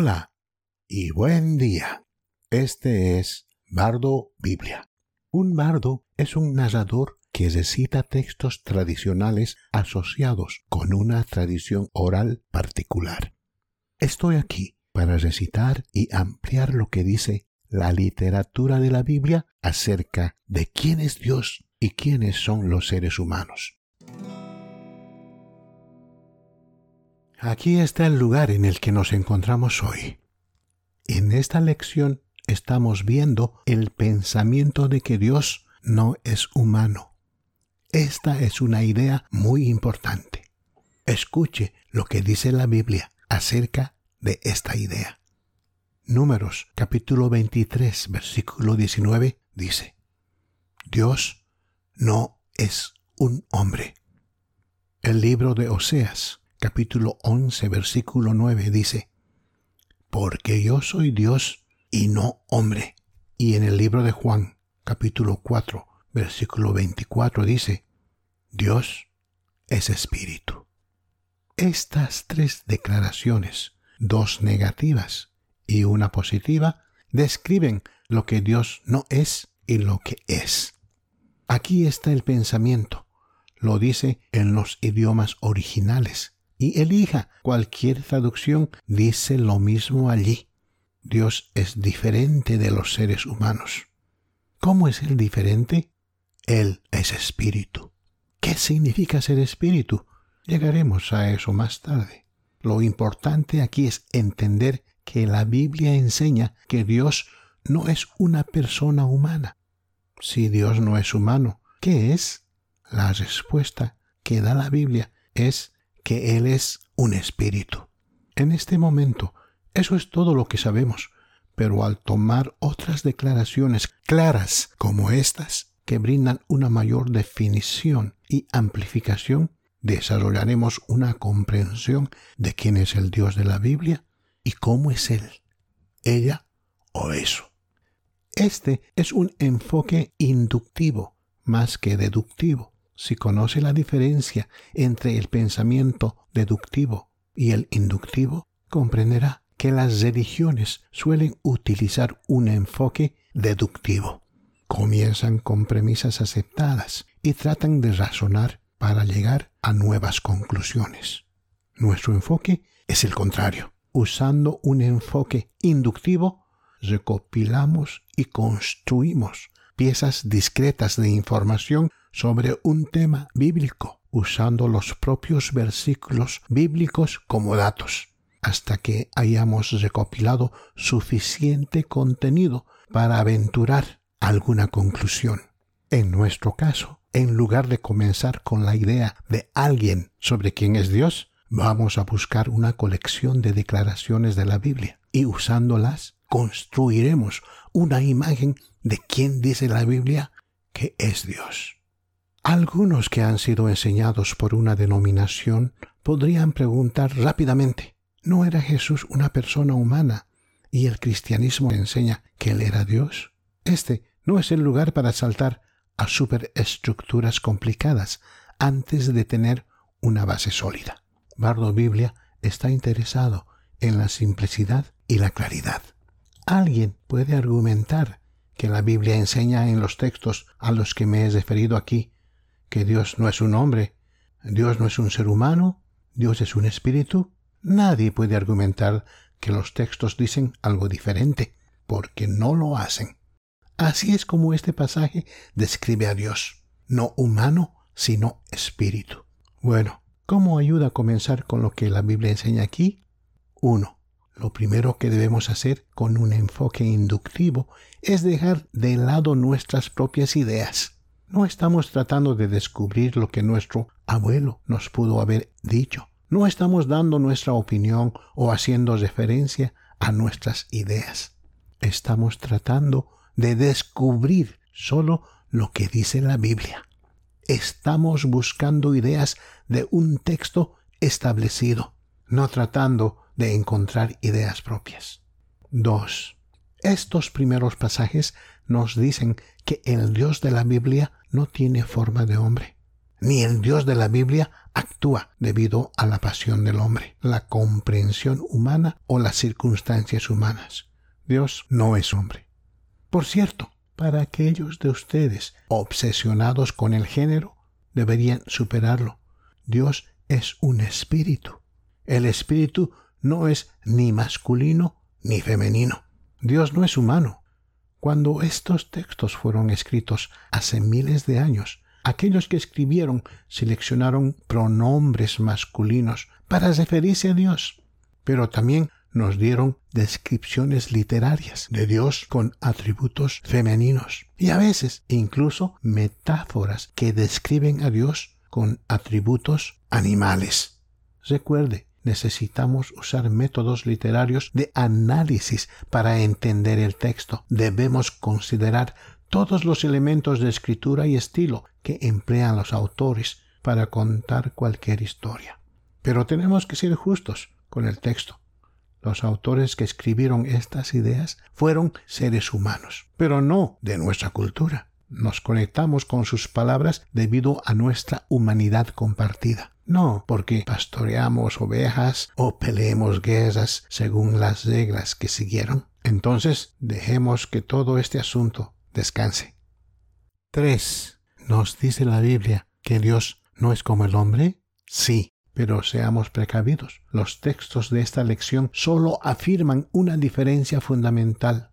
Hola y buen día. Este es Bardo Biblia. Un bardo es un narrador que recita textos tradicionales asociados con una tradición oral particular. Estoy aquí para recitar y ampliar lo que dice la literatura de la Biblia acerca de quién es Dios y quiénes son los seres humanos. Aquí está el lugar en el que nos encontramos hoy. En esta lección estamos viendo el pensamiento de que Dios no es humano. Esta es una idea muy importante. Escuche lo que dice la Biblia acerca de esta idea. Números capítulo 23 versículo 19 dice, Dios no es un hombre. El libro de Oseas capítulo 11, versículo 9 dice, Porque yo soy Dios y no hombre. Y en el libro de Juan, capítulo 4, versículo 24 dice, Dios es espíritu. Estas tres declaraciones, dos negativas y una positiva, describen lo que Dios no es y lo que es. Aquí está el pensamiento. Lo dice en los idiomas originales y elija cualquier traducción, dice lo mismo allí. Dios es diferente de los seres humanos. ¿Cómo es Él diferente? Él es espíritu. ¿Qué significa ser espíritu? Llegaremos a eso más tarde. Lo importante aquí es entender que la Biblia enseña que Dios no es una persona humana. Si Dios no es humano, ¿qué es? La respuesta que da la Biblia es que Él es un espíritu. En este momento, eso es todo lo que sabemos, pero al tomar otras declaraciones claras como estas, que brindan una mayor definición y amplificación, desarrollaremos una comprensión de quién es el Dios de la Biblia y cómo es Él, ella o eso. Este es un enfoque inductivo más que deductivo si conoce la diferencia entre el pensamiento deductivo y el inductivo, comprenderá que las religiones suelen utilizar un enfoque deductivo. Comienzan con premisas aceptadas y tratan de razonar para llegar a nuevas conclusiones. Nuestro enfoque es el contrario. Usando un enfoque inductivo, recopilamos y construimos piezas discretas de información sobre un tema bíblico, usando los propios versículos bíblicos como datos, hasta que hayamos recopilado suficiente contenido para aventurar alguna conclusión. En nuestro caso, en lugar de comenzar con la idea de alguien sobre quién es Dios, vamos a buscar una colección de declaraciones de la Biblia y usándolas construiremos una imagen de quién dice la Biblia que es Dios. Algunos que han sido enseñados por una denominación podrían preguntar rápidamente, ¿no era Jesús una persona humana y el cristianismo enseña que Él era Dios? Este no es el lugar para saltar a superestructuras complicadas antes de tener una base sólida. Bardo Biblia está interesado en la simplicidad y la claridad. Alguien puede argumentar que la Biblia enseña en los textos a los que me he referido aquí que Dios no es un hombre, Dios no es un ser humano, Dios es un espíritu. Nadie puede argumentar que los textos dicen algo diferente, porque no lo hacen. Así es como este pasaje describe a Dios, no humano, sino espíritu. Bueno, ¿cómo ayuda a comenzar con lo que la Biblia enseña aquí? 1. Lo primero que debemos hacer con un enfoque inductivo es dejar de lado nuestras propias ideas. No estamos tratando de descubrir lo que nuestro abuelo nos pudo haber dicho. No estamos dando nuestra opinión o haciendo referencia a nuestras ideas. Estamos tratando de descubrir solo lo que dice la Biblia. Estamos buscando ideas de un texto establecido, no tratando de encontrar ideas propias. 2. Estos primeros pasajes nos dicen que el Dios de la Biblia no tiene forma de hombre. ni el Dios de la Biblia actúa debido a la pasión del hombre, la comprensión humana o las circunstancias humanas. Dios no es hombre. Por cierto, para aquellos de ustedes obsesionados con el género, deberían superarlo. Dios es un espíritu. El espíritu no es ni masculino ni femenino. Dios no es humano. Cuando estos textos fueron escritos hace miles de años, aquellos que escribieron seleccionaron pronombres masculinos para referirse a Dios, pero también nos dieron descripciones literarias de Dios con atributos femeninos y a veces incluso metáforas que describen a Dios con atributos animales. Recuerde, necesitamos usar métodos literarios de análisis para entender el texto. Debemos considerar todos los elementos de escritura y estilo que emplean los autores para contar cualquier historia. Pero tenemos que ser justos con el texto. Los autores que escribieron estas ideas fueron seres humanos, pero no de nuestra cultura. Nos conectamos con sus palabras debido a nuestra humanidad compartida. No porque pastoreamos ovejas o peleemos guerras según las reglas que siguieron. Entonces dejemos que todo este asunto descanse. 3. ¿Nos dice la Biblia que Dios no es como el hombre? Sí, pero seamos precavidos. Los textos de esta lección solo afirman una diferencia fundamental.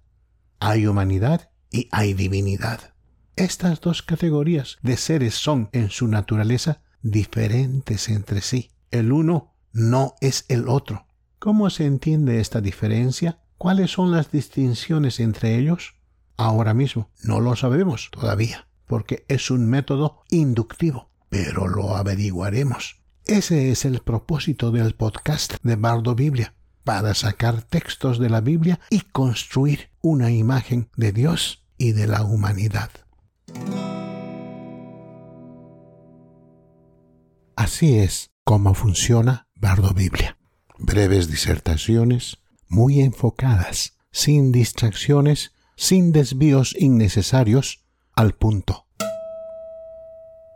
Hay humanidad y hay divinidad. Estas dos categorías de seres son en su naturaleza diferentes entre sí. El uno no es el otro. ¿Cómo se entiende esta diferencia? ¿Cuáles son las distinciones entre ellos? Ahora mismo no lo sabemos todavía, porque es un método inductivo, pero lo averiguaremos. Ese es el propósito del podcast de Bardo Biblia, para sacar textos de la Biblia y construir una imagen de Dios y de la humanidad. Así es como funciona Bardo Biblia. Breves disertaciones, muy enfocadas, sin distracciones, sin desvíos innecesarios, al punto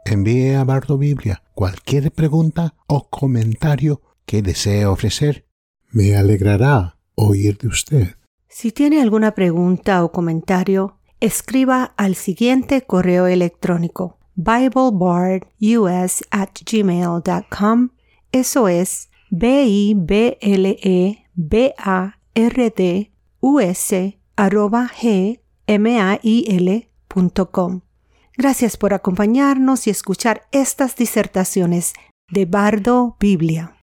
envíe a Bardo Biblia cualquier pregunta o comentario que desee ofrecer. Me alegrará oír de usted. Si tiene alguna pregunta o comentario, escriba al siguiente correo electrónico biblebardus at gmail.com. Eso es b i b l e b a r d u s arroba g m a i l Gracias por acompañarnos y escuchar estas disertaciones de Bardo Biblia.